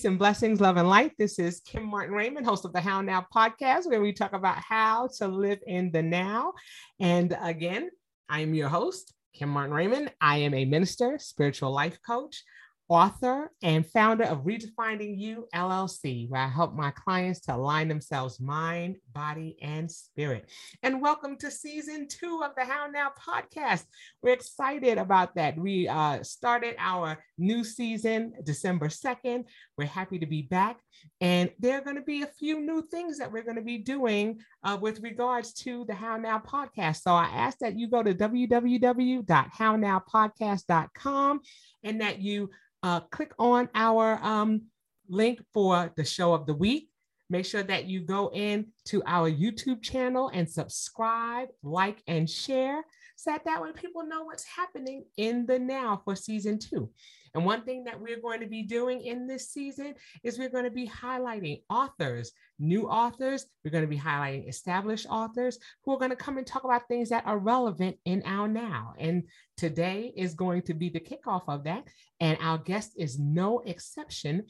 Peace and blessings, love and light. This is Kim Martin Raymond, host of the How Now podcast, where we talk about how to live in the now. And again, I am your host, Kim Martin Raymond. I am a minister, spiritual life coach, author and founder of Redefining You LLC, where I help my clients to align themselves mind, body, and spirit. And welcome to season two of the How Now podcast. We're excited about that. We uh, started our new season December 2nd. We're happy to be back. And there are going to be a few new things that we're going to be doing uh, with regards to the How Now podcast. So I ask that you go to www.hownowpodcast.com and that you uh, click on our um, link for the show of the week. Make sure that you go in to our YouTube channel and subscribe, like, and share so that, that way people know what's happening in the now for season two. And one thing that we're going to be doing in this season is we're going to be highlighting authors, new authors. We're going to be highlighting established authors who are going to come and talk about things that are relevant in our now. And today is going to be the kickoff of that. And our guest is no exception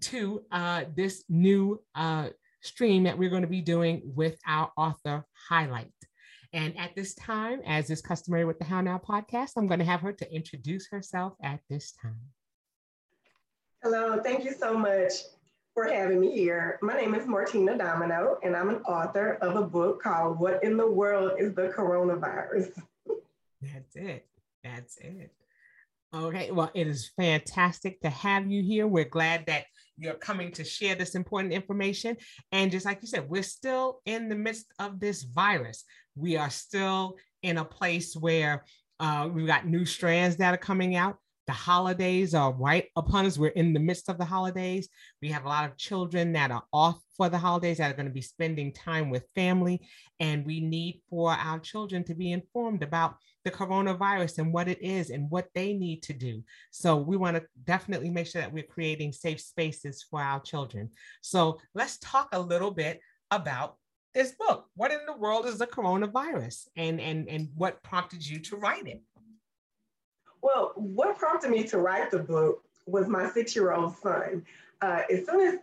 to uh, this new uh, stream that we're going to be doing with our author highlight. And at this time, as is customary with the How Now podcast, I'm going to have her to introduce herself at this time. Hello, thank you so much for having me here. My name is Martina Domino, and I'm an author of a book called What in the World is the Coronavirus? That's it. That's it. Okay, well, it is fantastic to have you here. We're glad that you're coming to share this important information. And just like you said, we're still in the midst of this virus. We are still in a place where uh, we've got new strands that are coming out. The holidays are right upon us. We're in the midst of the holidays. We have a lot of children that are off for the holidays that are going to be spending time with family. And we need for our children to be informed about the coronavirus and what it is and what they need to do. So we want to definitely make sure that we're creating safe spaces for our children. So let's talk a little bit about this book. What in the world is the coronavirus and, and, and what prompted you to write it? Well, what prompted me to write the book was my six-year-old son. Uh, as soon as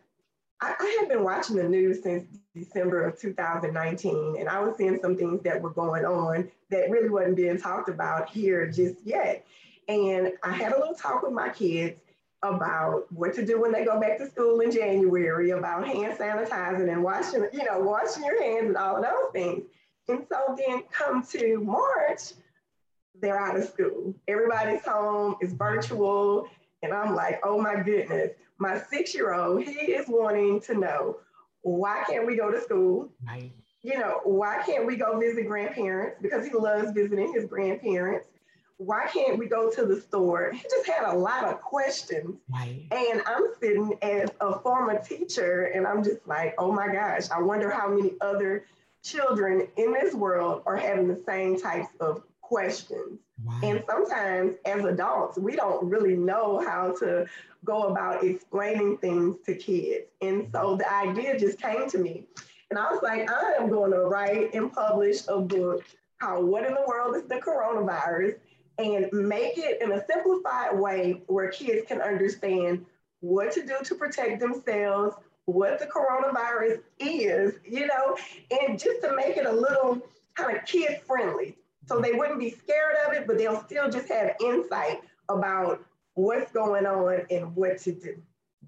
I, I had been watching the news since December of 2019, and I was seeing some things that were going on that really wasn't being talked about here just yet. And I had a little talk with my kids about what to do when they go back to school in January, about hand sanitizing and washing, you know, washing your hands and all of those things. And so then come to March, they're out of school. Everybody's home, it's virtual. And I'm like, oh my goodness, my six year old, he is wanting to know why can't we go to school? Right. You know, why can't we go visit grandparents? Because he loves visiting his grandparents. Why can't we go to the store? He just had a lot of questions. Right. And I'm sitting as a former teacher and I'm just like, oh my gosh, I wonder how many other children in this world are having the same types of questions. Wow. And sometimes as adults, we don't really know how to go about explaining things to kids. And so mm-hmm. the idea just came to me. And I was like, I am going to write and publish a book called What in the World is the Coronavirus? and make it in a simplified way where kids can understand what to do to protect themselves, what the coronavirus is, you know, and just to make it a little kind of kid friendly so they wouldn't be scared of it, but they'll still just have insight about what's going on and what to do.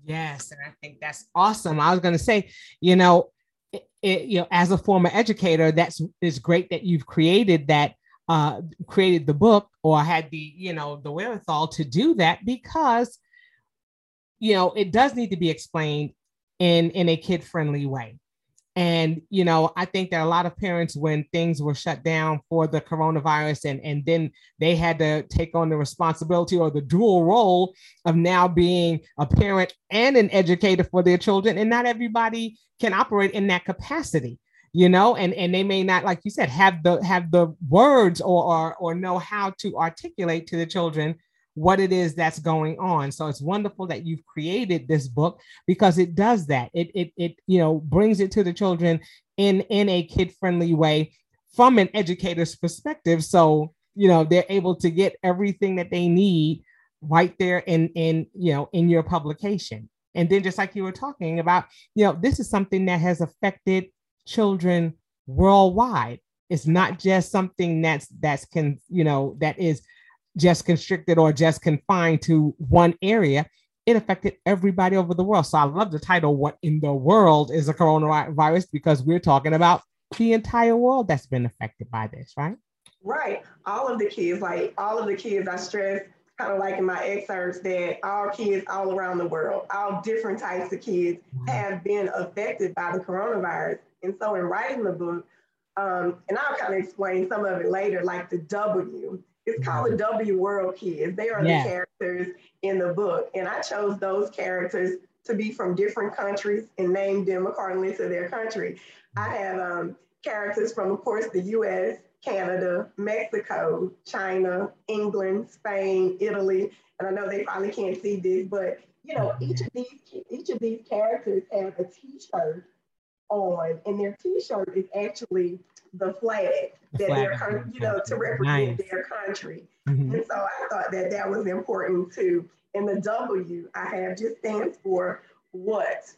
Yes, and I think that's awesome. I was going to say, you know, it, it, you know, as a former educator, that's is great that you've created that, uh, created the book or had the, you know, the wherewithal to do that because, you know, it does need to be explained in in a kid friendly way. And, you know, I think that a lot of parents, when things were shut down for the coronavirus and, and then they had to take on the responsibility or the dual role of now being a parent and an educator for their children. And not everybody can operate in that capacity. you know and and they may not like you said have the have the words or or, or know how to articulate to the children what it is that's going on. So it's wonderful that you've created this book because it does that. It it, it you know brings it to the children in in a kid friendly way from an educator's perspective. So you know they're able to get everything that they need right there in in you know in your publication. And then just like you were talking about you know this is something that has affected children worldwide. It's not just something that's that's can you know that is just constricted or just confined to one area. It affected everybody over the world. So I love the title "What in the World is a Coronavirus?" because we're talking about the entire world that's been affected by this, right? Right. All of the kids, like all of the kids, I stress kind of like in my excerpts that all kids all around the world, all different types of kids have been affected by the coronavirus. And so in writing the book, um, and I'll kind of explain some of it later, like the W. It's mm-hmm. called the W World Kids. They are yeah. the characters in the book. And I chose those characters to be from different countries and named them accordingly to their country. I mm-hmm. have um, characters from, of course, the US, Canada, Mexico, China, England, Spain, Italy. And I know they probably can't see this, but you know, mm-hmm. each of these each of these characters have a T-shirt on, and their T-shirt is actually the flag that they're, you know, to represent nice. their country. Mm-hmm. And so I thought that that was important too. And the W I have just stands for what,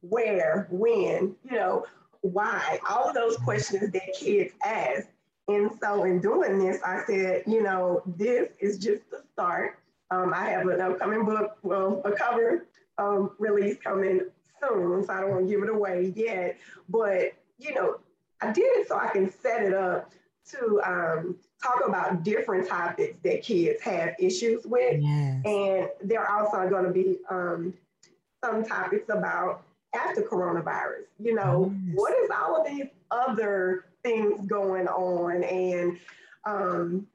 where, when, you know, why, all of those questions that kids ask. And so in doing this, I said, you know, this is just the start. Um, I have an upcoming book, well, a cover um, release coming soon, so I don't want to give it away yet. But you know, I did it so I can set it up to um, talk about different topics that kids have issues with, yes. and there are also going to be um, some topics about after coronavirus. You know, yes. what is all of these other things going on, and um,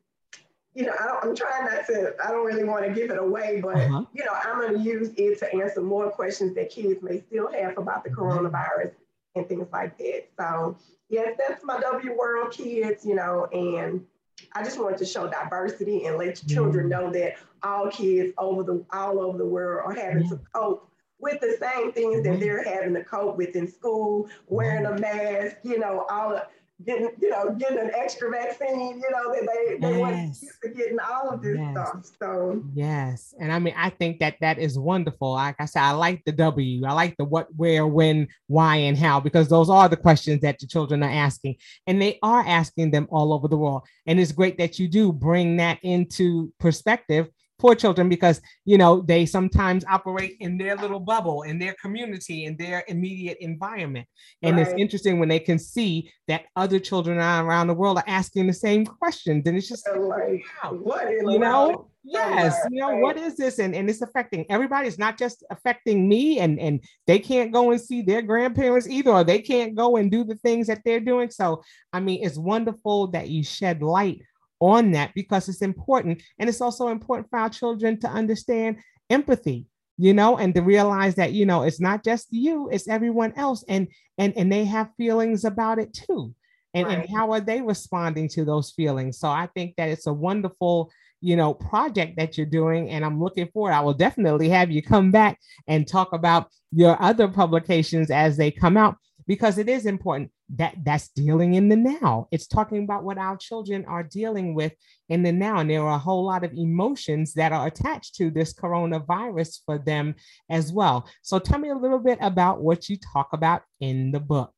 you know, I am trying not to, I don't really want to give it away, but, uh-huh. you know, I'm going to use it to answer more questions that kids may still have about the coronavirus and things like that. So, yes, that's my W World Kids, you know, and I just wanted to show diversity and let children mm-hmm. know that all kids over the all over the world are having to mm-hmm. cope with the same things that mm-hmm. they're having to cope with in school, wearing a mm-hmm. mask, you know, all of getting, you know, getting an extra vaccine, you know, that they, they yes. used to getting all of this yes. stuff. So yes. And I mean, I think that that is wonderful. Like I said, I like the W. I like the what, where, when, why, and how, because those are the questions that the children are asking. And they are asking them all over the world. And it's great that you do bring that into perspective poor children because you know they sometimes operate in their little bubble in their community in their immediate environment. And right. it's interesting when they can see that other children around the world are asking the same questions and it's just like what you know? yes you know what is this? And, and it's affecting everybody it's not just affecting me and and they can't go and see their grandparents either or they can't go and do the things that they're doing. So i mean it's wonderful that you shed light on that because it's important. And it's also important for our children to understand empathy you know and to realize that you know it's not just you it's everyone else. And and and they have feelings about it too. And, right. and how are they responding to those feelings? So i think that it's a wonderful you know project that you're doing and i'm looking forward. I will definitely have you come back and talk about your other publications as they come out because it is important that that's dealing in the now. It's talking about what our children are dealing with in the now and there are a whole lot of emotions that are attached to this coronavirus for them as well. So tell me a little bit about what you talk about in the book.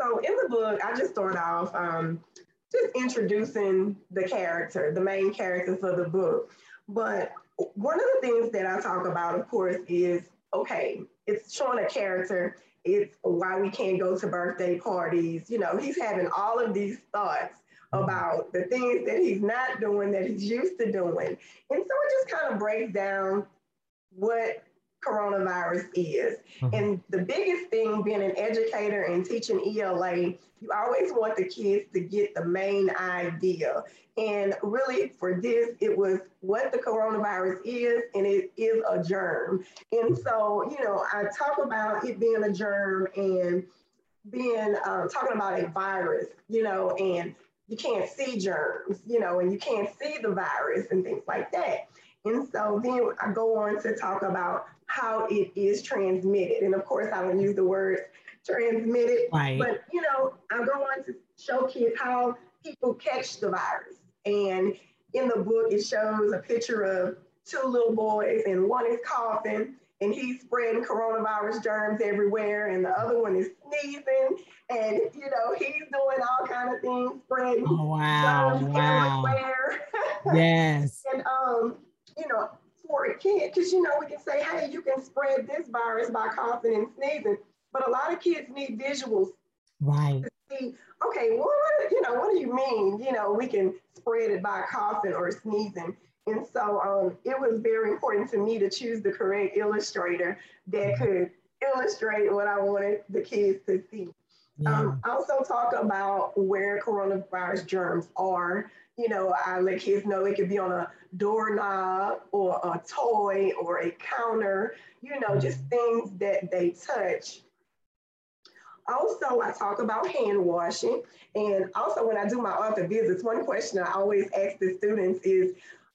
So in the book i just start off um, just introducing the character the main characters of the book. But one of the things that i talk about of course is okay it's showing a character it's why we can't go to birthday parties. You know, he's having all of these thoughts mm-hmm. about the things that he's not doing that he's used to doing. And so it just kind of breaks down what coronavirus is. Mm-hmm. And the biggest thing being an educator and teaching ELA, you always want the kids to get the main idea. And really, for this, it was what the coronavirus is, and it is a germ. And so, you know, I talk about it being a germ and being um, talking about a virus, you know, and you can't see germs, you know, and you can't see the virus and things like that. And so then I go on to talk about how it is transmitted. And of course, I don't use the word transmitted, right. but you know, I go on to show kids how people catch the virus. And in the book, it shows a picture of two little boys, and one is coughing, and he's spreading coronavirus germs everywhere, and the other one is sneezing, and you know he's doing all kind of things, spreading oh, wow, germs wow. everywhere. yes. and um, you know, for a kid, because you know we can say, hey, you can spread this virus by coughing and sneezing, but a lot of kids need visuals. Right. To see, okay, well, what, you know, what do you mean? You know, we can spread it by coughing or sneezing. And so um, it was very important to me to choose the correct illustrator that could illustrate what I wanted the kids to see. Yeah. Um, also talk about where coronavirus germs are. You know, I let kids know it could be on a doorknob or a toy or a counter, you know, just things that they touch. Also, I talk about hand washing. And also when I do my author visits, one question I always ask the students is,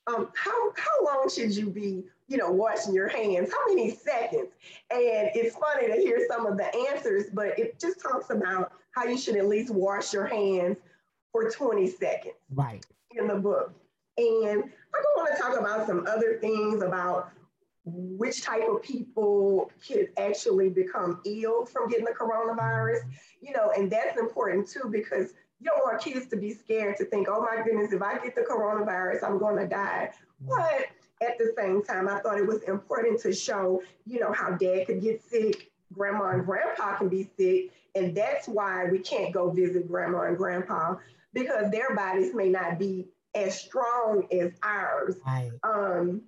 um, how, how long should you be, you know, washing your hands? How many seconds? And it's funny to hear some of the answers, but it just talks about how you should at least wash your hands for 20 seconds. Right. In the book. And I want to talk about some other things about which type of people could actually become ill from getting the coronavirus, you know, and that's important too because you don't want kids to be scared to think, oh my goodness, if I get the coronavirus, I'm going to die. But at the same time, I thought it was important to show, you know, how dad could get sick, grandma and grandpa can be sick. And that's why we can't go visit grandma and grandpa because their bodies may not be as strong as ours. Right. Um,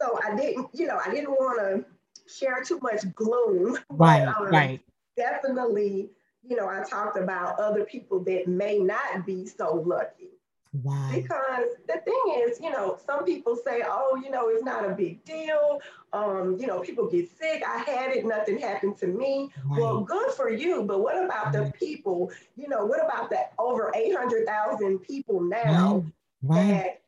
so I didn't, you know, I didn't want to share too much gloom. Right, but, um, right. Definitely you know, I talked about other people that may not be so lucky. Wow. Because the thing is, you know, some people say, oh, you know, it's not a big deal. Um, you know, people get sick. I had it, nothing happened to me. Right. Well, good for you. But what about right. the people, you know, what about the over 800,000 people now right.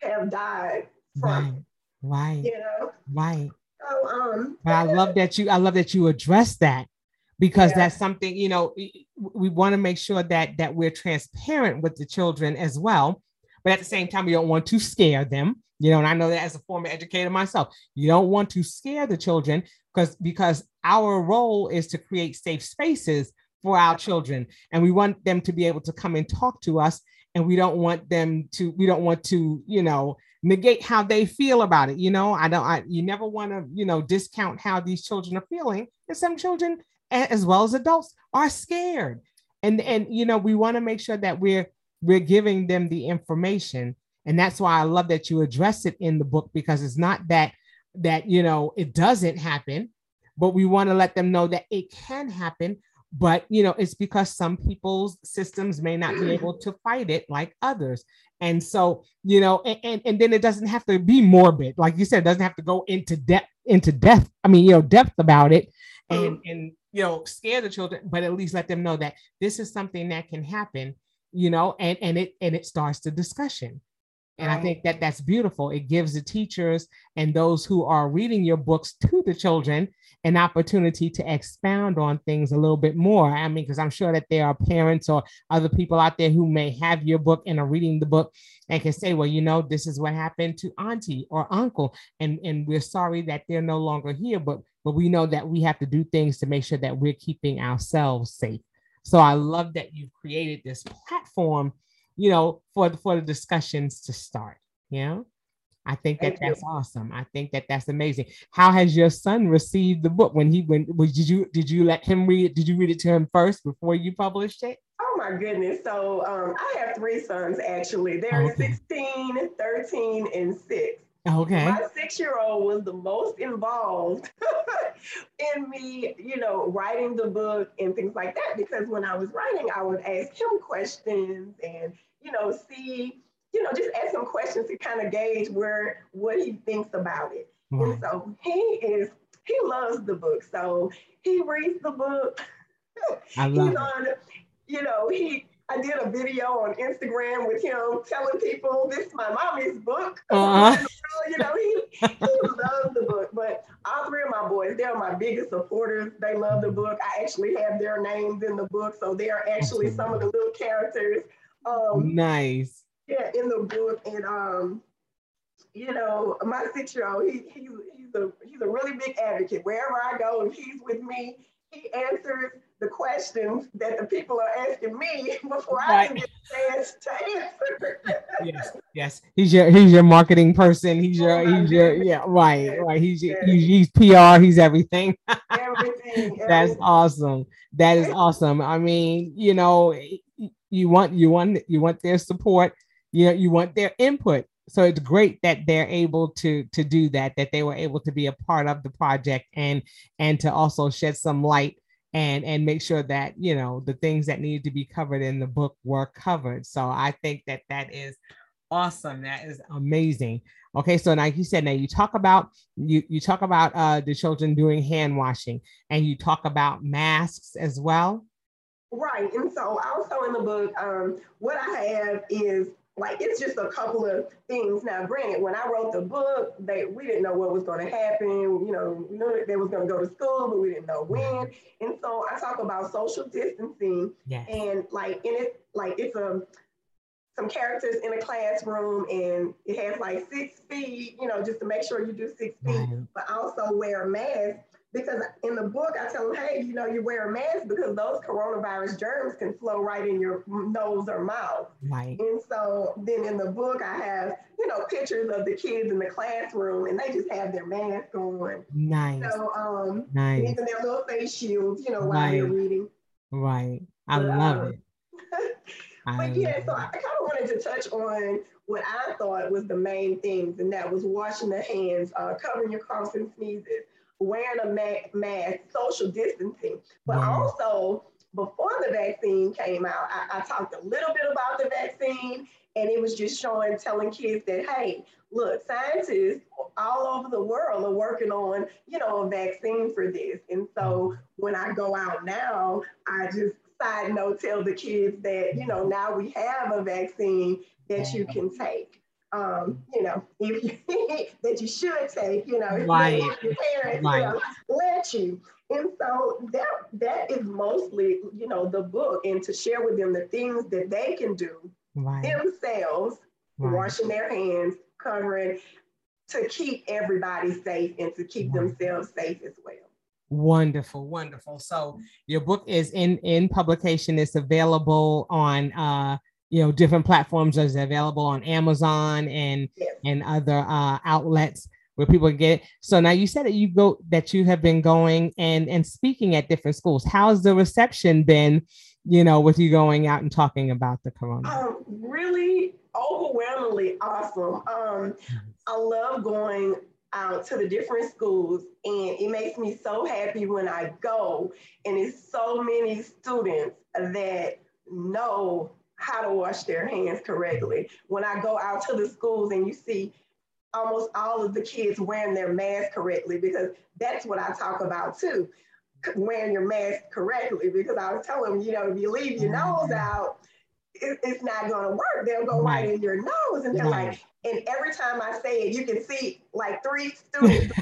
that have died from right. right. You know? Right. So um but I love that you I love that you address that because yeah. that's something you know we want to make sure that that we're transparent with the children as well but at the same time we don't want to scare them you know and i know that as a former educator myself you don't want to scare the children because because our role is to create safe spaces for our children and we want them to be able to come and talk to us and we don't want them to we don't want to you know negate how they feel about it you know i don't i you never want to you know discount how these children are feeling and some children as well as adults are scared. And and you know we want to make sure that we're we're giving them the information. And that's why i love that you address it in the book because it's not that that you know it doesn't happen but we want to let them know that it can happen. But you know it's because some people's systems may not be able to fight it like others. And so you know and, and, and then it doesn't have to be morbid. Like you said it doesn't have to go into depth into depth i mean you know depth about it. And and you know, scare the children, but at least let them know that this is something that can happen, you know, and and it and it starts the discussion. And right. I think that that's beautiful. It gives the teachers and those who are reading your books to the children an opportunity to expound on things a little bit more. I mean, because I'm sure that there are parents or other people out there who may have your book and are reading the book and can say, well, you know, this is what happened to auntie or uncle. And, and we're sorry that they're no longer here, but but we know that we have to do things to make sure that we're keeping ourselves safe. So I love that you've created this platform, you know, for the, for the discussions to start. You know, I think that Thank that's you. awesome. I think that that's amazing. How has your son received the book when he went? Was did you did you let him read? it? Did you read it to him first before you published it? Oh my goodness. So um, I have three sons actually. They're okay. 16, 13, and 6. Okay. My six year old was the most involved in me, you know, writing the book and things like that. Because when I was writing, I would ask him questions and, you know, see, you know, just ask him questions to kind of gauge where what he thinks about it. And so he is, he loves the book. So he reads the book I love He's it. on, you know, he I did a video on Instagram with him telling people this is my mommy's book. Uh-huh. you know, he, he loves the book. But all three of my boys, they're my biggest supporters. They love the book. I actually have their names in the book. So they are actually some of the little characters. Um, Nice. yeah, in the book. And um, you know, my six-year-old, he, he's he's a he's a really big advocate. Wherever I go, if he's with me, he answers the questions that the people are asking me before I can get a chance to answer. Yes, yes. He's your he's your marketing person. He's your Oh, he's your yeah, right, right. He's your, he's, he's PR, he's everything. everything. That's awesome. That is awesome. I mean, you know, you want you want you want their support, you know, you want their input. So it's great that they're able to to do that, that they were able to be a part of the project and and to also shed some light and and make sure that you know the things that needed to be covered in the book were covered. So I think that that is awesome. That is amazing. Okay, so like you said now you talk about you you talk about uh the children doing hand washing and you talk about masks as well. Right. And so also in the book, um, what I have is like it's just a couple of things. Now, granted, when I wrote the book, they we didn't know what was going to happen. You know, we knew that they was going to go to school, but we didn't know when. And so I talk about social distancing Yes. and like in it, like it's a some characters in a classroom and it has like six feet, you know, just to make sure you do six feet Right. but also wear a mask because in the book I tell them, hey, you know, you wear a mask because those coronavirus germs can flow right in your nose or mouth. Right. And so then in the book I have, you know, pictures of the kids in the classroom and they just have their mask on. Nice. So um Nice. even their little face shields, you know, while they're Right. reading. Right. I But, love um, it. I But yeah, so I kind of wanted to touch on what I thought was the main things, and that was washing the hands, uh, covering your coughs and sneezes, wearing a ma- mask, social distancing. But Yeah. also, before the vaccine came out, I, I talked a little bit about the vaccine, and it was just showing, telling kids that, hey, look, scientists all over the world are working on, you know, a vaccine for this. And so mm-hmm. when I go out now, I just side note tell the kids that, you know, now we have a vaccine that you can take. Um, you know, if you, that you should take, you know, if Right. your parents Right. you know, let you. And so that that is mostly, you know, the book and to share with them the things that they can do Right. themselves, washing their hands, covering to keep everybody safe and to keep themselves safe as well. Wonderful, wonderful. So your book is in in publication. It's available on uh you know different platforms. It's available on Amazon and Yes. and other uh outlets where people can get it. So now you said that you go that you have been going and and speaking at different schools. How's the reception been? You know, with you going out and talking about the corona. Um, really overwhelmingly awesome. Um, I love going out to the different schools, and it makes me so happy when I go, and it's so many students that know how to wash their hands correctly. When I go out to the schools and you see almost all of the kids wearing their mask correctly, because that's what I talk about too, wearing your mask correctly. Because I was telling them, you know, if you leave your nose out, it, it's not going to work. They'll go right. Right. in your nose, and they're Right. like, and every time I say it, you can see like three students.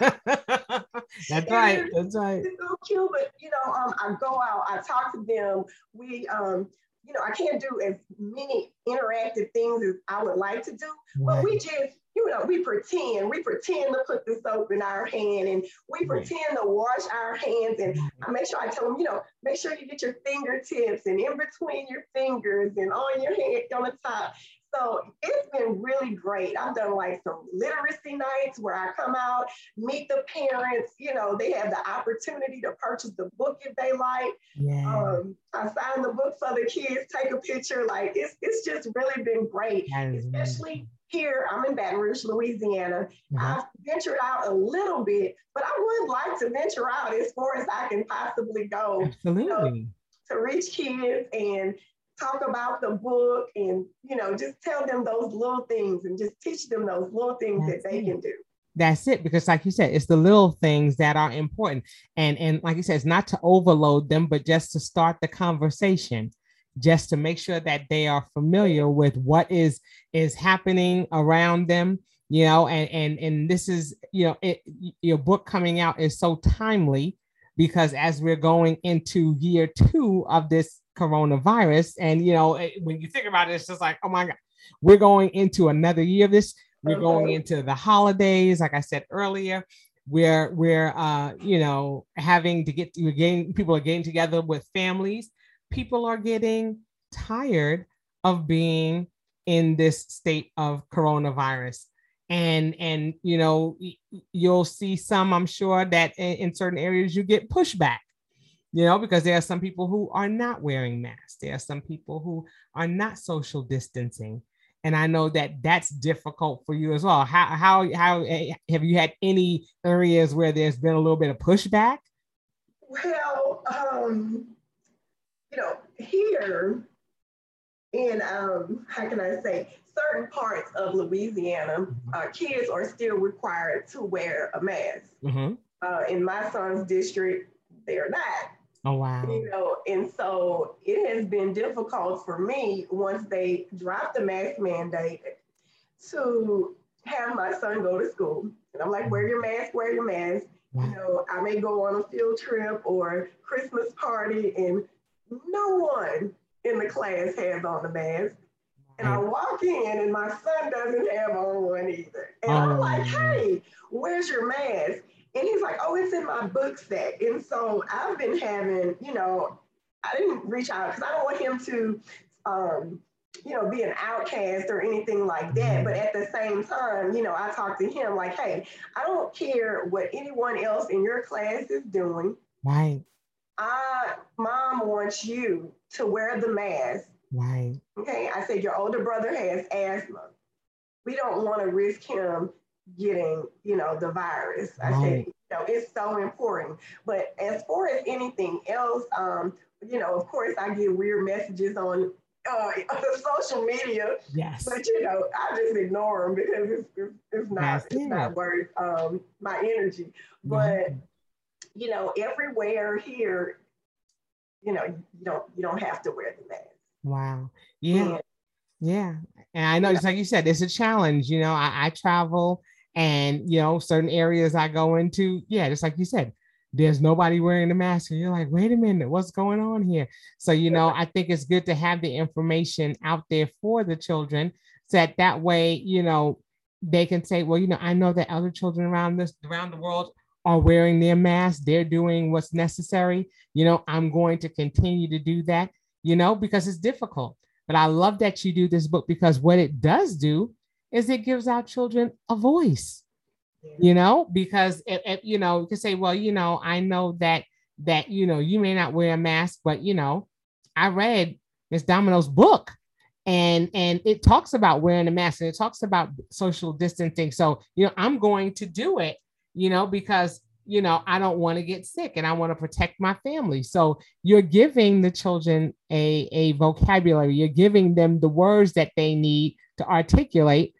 That's right. That's right. it's so cute, but you know, um, I go out, I talk to them. We, um, you know, I can't do as many interactive things as I would like to do, but we just, you know, we pretend, we pretend to put the soap in our hand and we Right. pretend to wash our hands. And mm-hmm. I make sure I tell them, you know, make sure you get your fingertips and in between your fingers and on your hand on the top. So it's been really great. I've done like some literacy nights where I come out, meet the parents. You know, they have the opportunity to purchase the book if they like. Yeah. Um, I sign the book for the kids, take a picture. Like it's it's just really been great, especially here. I'm in Baton Rouge, Louisiana. Uh-huh. I've ventured out a little bit, but I would like to venture out as far as I can possibly go Absolutely. to reach kids and talk about the book and you know just tell them those little things and just teach them those little things That's that they it. can do that's it because like you said it's the little things that are important and and like you said it's not to overload them but just to start the conversation just to make sure that they are familiar with what is is happening around them you know and and and this is you know it, your book coming out is so timely because as we're going into year two of this coronavirus. And you know when you think about it it's just like oh my god we're going into another year of this. We're going into the holidays, like I said earlier. We're we're uh, you know having to get we're getting people are getting together with families. People are getting tired of being in this state of coronavirus. And and you know you'll see some i'm sure that in, in, certain areas you get pushback you know because there are some people who are not wearing masks there are some people who are not social distancing and I know that that's difficult for you as well. How how how eh, have you had any areas where there's been a little bit of pushback? Well, um, you know, here in um, how can I say certain parts of Louisiana, mm-hmm. uh, kids are still required to wear a mask. Mm-hmm. Uh, in my son's district, they're not. Oh wow. You know, and so it has been difficult for me once they dropped the mask mandate to have my son go to school. And I'm like, wear your mask, wear your mask. Wow. You know, I may go on a field trip or Christmas party and no one in the class has on the mask. And I walk in and my son doesn't have on one either. And oh. I'm like, oh. hey, where's your mask? And he's like, oh, it's in my book set. And so I've been having, you know, I didn't reach out because I don't want him to, um, you know, be an outcast or anything like that. Mm-hmm. But at the same time, you know, I talk to him like, hey, I don't care what anyone else in your class is doing. Right. I, mom wants you to wear the mask. Right. Okay. I said, your older brother has asthma. We don't want to risk him getting, you know, the virus. I right. said, you know, it's so important. But as far as anything else, um, you know, of course, I get weird messages on uh, social media. Yes. But you know, I just ignore them because it's, it's, it's not it's not worth um, my energy. But mm-hmm. you know, everywhere here, you know, you don't you don't have to wear the mask. Wow. Yeah. And, yeah. And I know, just like you said, it's a challenge. You know, I, I travel and you know, certain areas I go into, yeah, just like you said, there's nobody wearing a mask. And you're like, wait a minute, what's going on here? So, you know, I think it's good to have the information out there for the children so that that way, you know, they can say, well, you know, I know that other children around this around the world are wearing their masks, they're doing what's necessary. You know, I'm going to continue to do that, you know, because it's difficult. But I love that you do this book because what it does do is it gives our children a voice you know? Because it, it, you know you can say well you know i know that that you know you may not wear a mask but you know i read miss domino's book and and it talks about wearing a mask and it talks about social distancing. So you know i'm going to do it you know because you know i don't want to get sick and i want to protect my family. So you're giving the children a a vocabulary. You're giving them the words that they need to articulate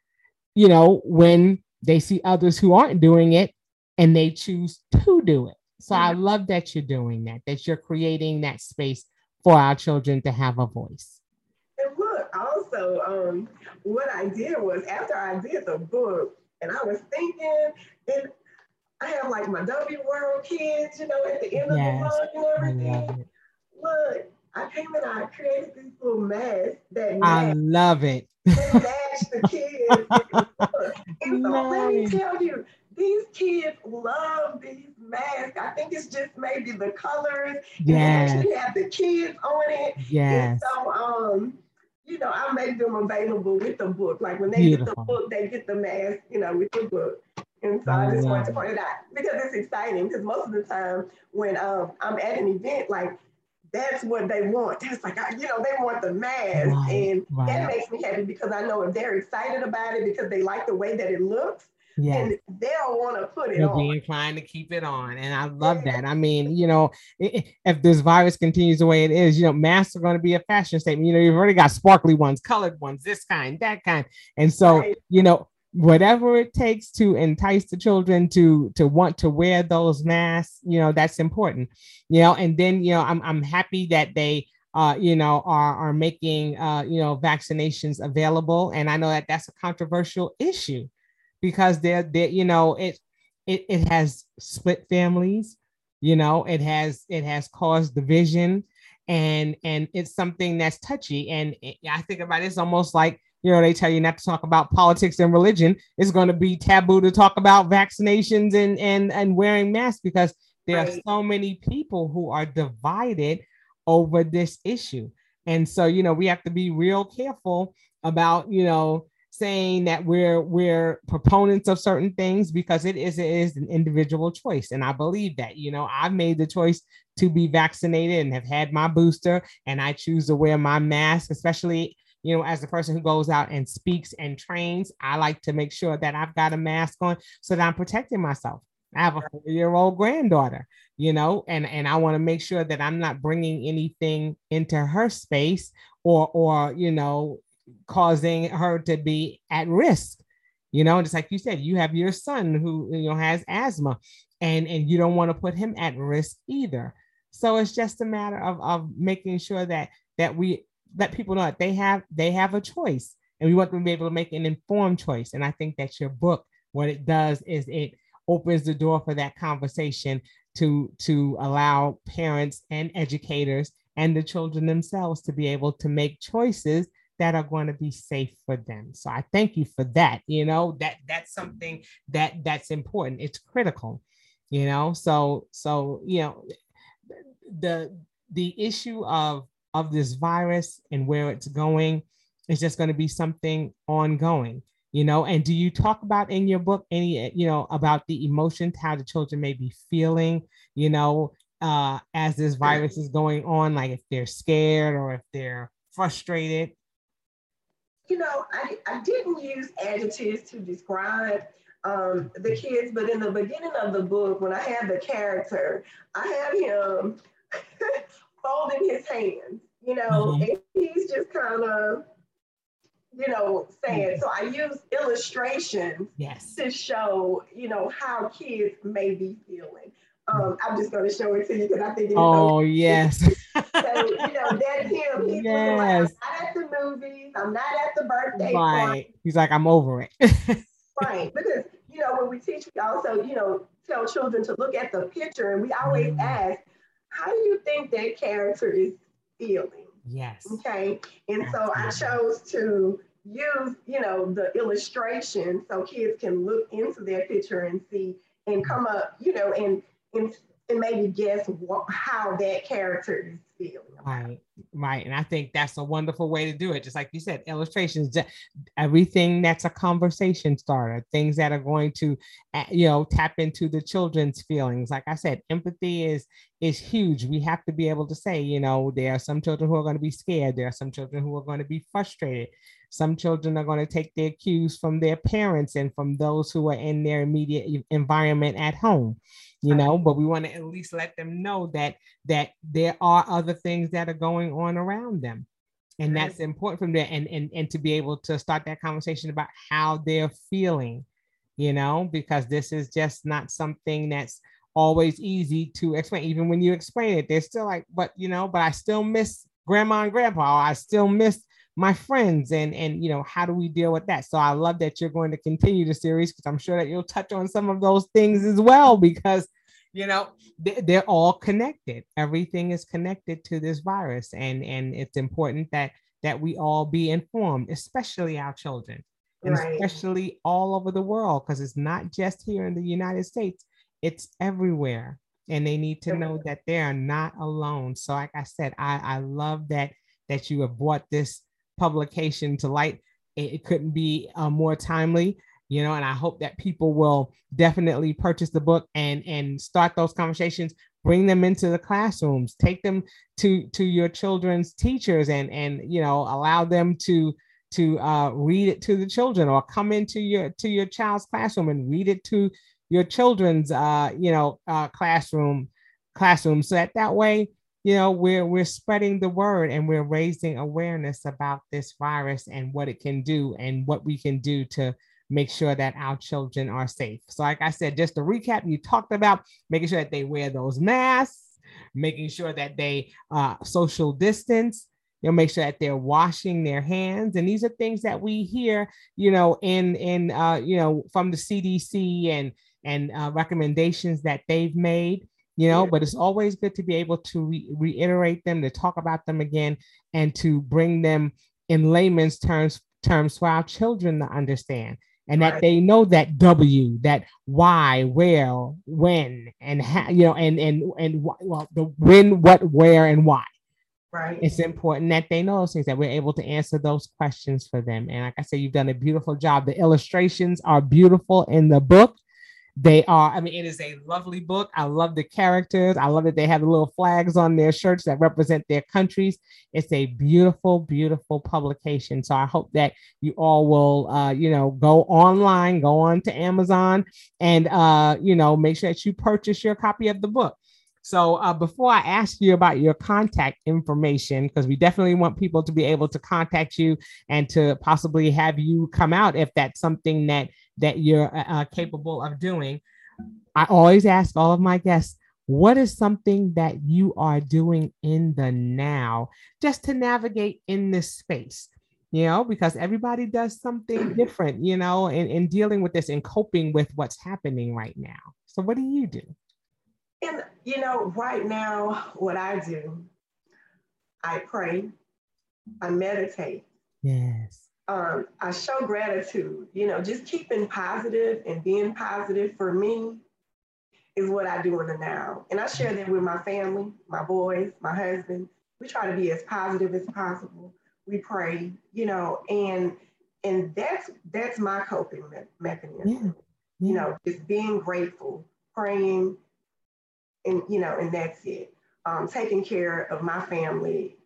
you know, when they see others who aren't doing it and they choose to do it. So I love that you're doing that, that you're creating that space for our children to have a voice. And look, also, um, what I did was after I did the book, and I was thinking, and I have like my W World kids, you know, at the end yes, of the month and everything. Look, I came and I created this little mask that I love it. match the kids. and so let me tell you, these kids love these masks. I think it's just maybe the colors. Yeah. actually have the kids on it. Yeah. So um, you know, I make them available with the book. Like when they Beautiful. get the book, they get the mask, you know, with the book. And so I, I just wanted to point it out because it's exciting. Because most of the time when um, I'm at an event, like that's what they want. That's like, you know, they want the mask. Right, and right. that makes me happy because I know if they're excited about it because they like the way that it looks, yeah. and they'll want to put it They'll on. be inclined to keep it on. And I love that. I mean, you know, if this virus continues the way it is, you know, masks are going to be a fashion statement. You know, you've already got sparkly ones, colored ones, this kind, that kind. And so, right. you know, whatever it takes to entice the children to to want to wear those masks you know that's important you know and then you know i'm, I'm happy that they uh, you know are are making uh, you know vaccinations available. And i know that that's a controversial issue because they're they you know it it, it has split families you know it has it has caused division. And and it's something that's touchy. And it, i think about it, it's almost like you know, they tell you not to talk about politics and religion. It's going to be taboo to talk about vaccinations and and and wearing masks because there right. are so many people who are divided over this issue. And so, you know, we have to be real careful about, you know, saying that we're we're proponents of certain things because it is it is an individual choice and i believe that you know i've made the choice to be vaccinated and have had my booster and i choose to wear my mask especially you know, as the person who goes out and speaks and trains, I like to make sure that I've got a mask on so that I'm protecting myself. I have a four year old granddaughter, you know, and, and I want to make sure that I'm not bringing anything into her space or, or, you know, causing her to be at risk, you know, just like you said, you have your son who, you know, has asthma and, and you don't want to put him at risk either. So it's just a matter of, of making sure that, that we let people know that they have they have a choice and we want them to be able to make an informed choice. And i think that your book what it does is it opens the door for that conversation to to allow parents and educators and the children themselves to be able to make choices that are going to be safe for them. So i thank you for that you know that that's something that that's important. It's critical you know? So so you know the the issue of of this virus and where it's going. Is just going to be something ongoing you know? And do you talk about in your book any you know about the emotions how the children may be feeling you know uh as this virus is going on like if they're scared or if they're frustrated? You know i, I didn't use adjectives to describe um, the kids but in the beginning of the book when i had the character i had him folding his hands, you know, mm-hmm. and he's just kind of, you know, saying. So I use illustrations yes. to show, you know, how kids may be feeling. Um, I'm just going to show it to you because I think. Oh yes. so you know that's him. He's yes. like, I'm not at the movies. I'm not at the birthday. Right. Party. He's like, I'm over it. right, because you know when we teach, we also you know tell children to look at the picture, and we always mm. ask, how do you think that character is feeling? Yes. Okay. And so I chose to use, you know, the illustration so kids can look into their picture and see and come up, you know, and and, and maybe guess what, how that character is feeling. Right, right. And I think that's a wonderful way to do it. Just like you said, illustrations, everything that's a conversation starter, things that are going to, you know, tap into the children's feelings. Like I said, empathy is is huge. We have to be able to say, you know, there are some children who are going to be scared. There are some children who are going to be frustrated. Some children are going to take their cues from their parents and from those who are in their immediate environment at home you know but we want to at least let them know that that there are other things that are going on around them. And that's important from there and, and and to be able to start that conversation about how they're feeling you know because this is just not something that's always easy to explain. Even when you explain it they're still like but you know but i still miss grandma and grandpa i still miss my friends and and you know how do we deal with that? So i love that you're going to continue the series because i'm sure that you'll touch on some of those things as well because you know they're all connected. Everything is connected to this virus and and it's important that that we all be informed especially our children and right. especially all over the world because it's not just here in the united states it's everywhere and they need to know that they are not alone. So like i said i i love that that you have brought this publication to light. It, it couldn't be uh, more timely, you know, and I hope that people will definitely purchase the book and and start those conversations bring them into the classrooms take them to to your children's teachers and and you know allow them to to uh, read it to the children or come into your to your child's classroom and read it to your children's uh, you know uh, classroom classroom so that that way you know we're we're spreading the word and we're raising awareness about this virus and what it can do and what we can do to make sure that our children are safe. So, like I said, just to recap, you talked about making sure that they wear those masks, making sure that they uh, social distance, you know, make sure that they're washing their hands. And these are things that we hear, you know, in in uh, you know from the CDC and and uh, recommendations that they've made you know, yeah. but it's always good to be able to re- reiterate them, to talk about them again, and to bring them in layman's terms terms for our children to understand and right. that they know that W, that why, where, when, and how, you know, and and and well, the when, what, where, and why. Right. It's important that they know those things that we're able to answer those questions for them. And like I said, you've done a beautiful job. The illustrations are beautiful in the book. They are, I mean, it is a lovely book. I love the characters. I love that they have the little flags on their shirts that represent their countries. It's a beautiful, beautiful publication. So I hope that you all will, uh, you know, go online, go on to Amazon, and, uh, you know, make sure that you purchase your copy of the book. So uh, before I ask you about your contact information, because we definitely want people to be able to contact you and to possibly have you come out if that's something that that you're uh, uh, capable of doing. I always ask all of my guests, what is something that you are doing in the now just to navigate in this space? You know, because everybody does something different, you know, in, in dealing with this and coping with what's happening right now. So, what do you do? And, you know, right now, what I do, I pray, I meditate. Yes um, I show gratitude. You know, just keeping positive and being positive for me is what I do in the now. And I share that with my family, my boys, my husband. We try to be as positive as possible. We pray, you know, and and that's that's my coping me- mechanism. Yeah. Yeah. You know, just being grateful, praying, and you know, and that's it. Um, taking care of my family,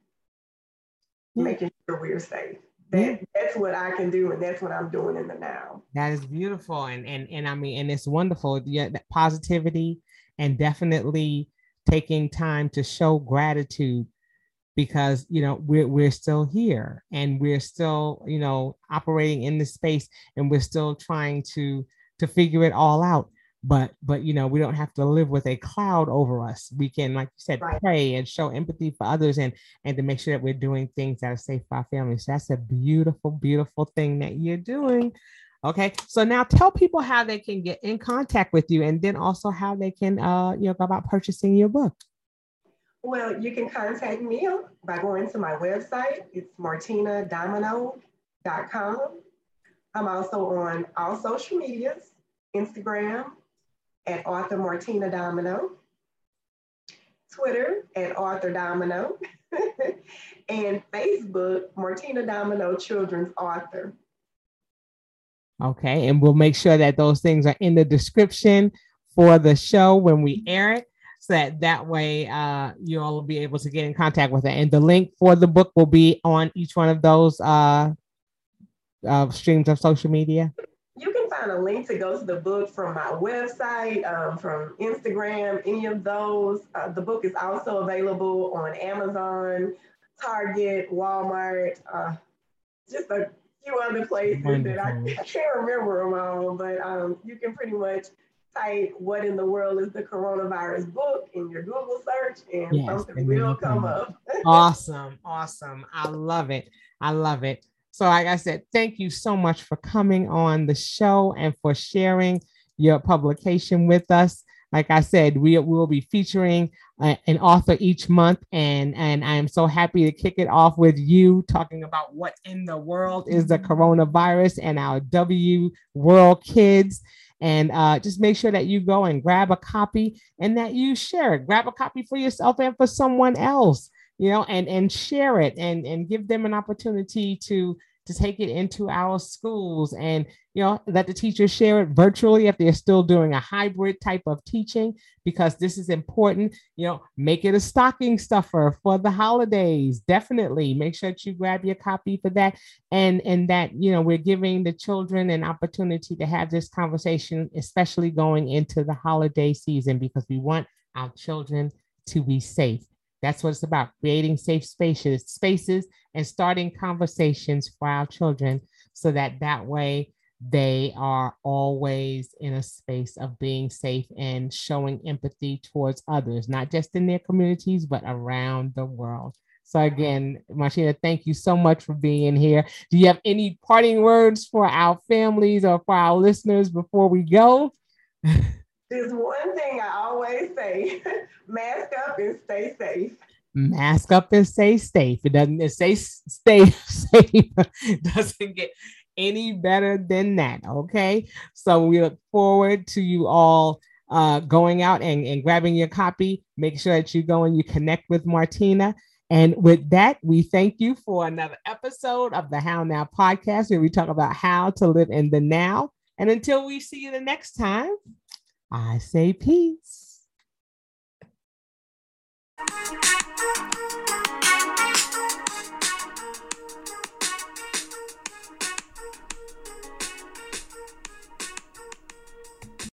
yeah. making sure we're safe that, that's what I can do, and that's what I'm doing in the now. That is beautiful, and and and I mean, and it's wonderful. Yeah, that positivity, and definitely taking time to show gratitude because you know we're we're still here and we're still you know operating in this space and we're still trying to to figure it all out but but you know we don't have to live with a cloud over us. We can like you said right. pray and show empathy for others and and to make sure that we're doing things that are safe for our families. So that's a beautiful beautiful thing that you're doing. Okay so now tell people how they can get in contact with you and then also how they can uh you know go about purchasing your book. Well you can contact me by going to my website. It's martinadomino.com i'm also on all social medias instagram at Author Martina Domino, Twitter at Author Domino, and Facebook Martina Domino Children's Author. Okay, and we'll make sure that those things are in the description for the show when we air it so that that way uh, you'll be able to get in contact with it. And the link for the book will be on each one of those uh, uh, streams of social media find a link to go to the book from my website, um, from Instagram, any of those. Uh, the book is also available on Amazon, Target, Walmart, uh, just a few other places Wonderful. that I, I, can't remember them all, but um, you can pretty much type what in the world is the coronavirus book in your Google search and yes, something will come up. awesome. Awesome. I love it. I love it. So, like I said, thank you so much for coming on the show and for sharing your publication with us. Like I said, we will be featuring uh, an author each month, and and I am so happy to kick it off with you talking about what in the world is the coronavirus and our W World Kids and uh, just make sure that you go and grab a copy and that you share it. Grab a copy for yourself and for someone else, you know, and and share it and and give them an opportunity to to take it into our schools and you know let the teachers share it virtually if they're still doing a hybrid type of teaching because this is important you know make it a stocking stuffer for the holidays definitely. Make sure that you grab your copy for that and and that you know we're giving the children an opportunity to have this conversation especially going into the holiday season because we want our children to be safe that's what it's about creating safe spaces, spaces and starting conversations for our children so that that way they are always in a space of being safe and showing empathy towards others, not just in their communities, but around the world. So, again, Martina, thank you so much for being here. Do you have any parting words for our families or for our listeners before we go? There's one thing I always say mask up and stay safe mask up and stay safe. It doesn't it say stay safe. doesn't get any better than that. Okay. So we look forward to you all uh, going out and, and grabbing your copy. Make sure that you go and you connect with Martina. And with that, we thank you for another episode of the How Now podcast, where we talk about how to live in the now. And until we see you the next time, I say peace.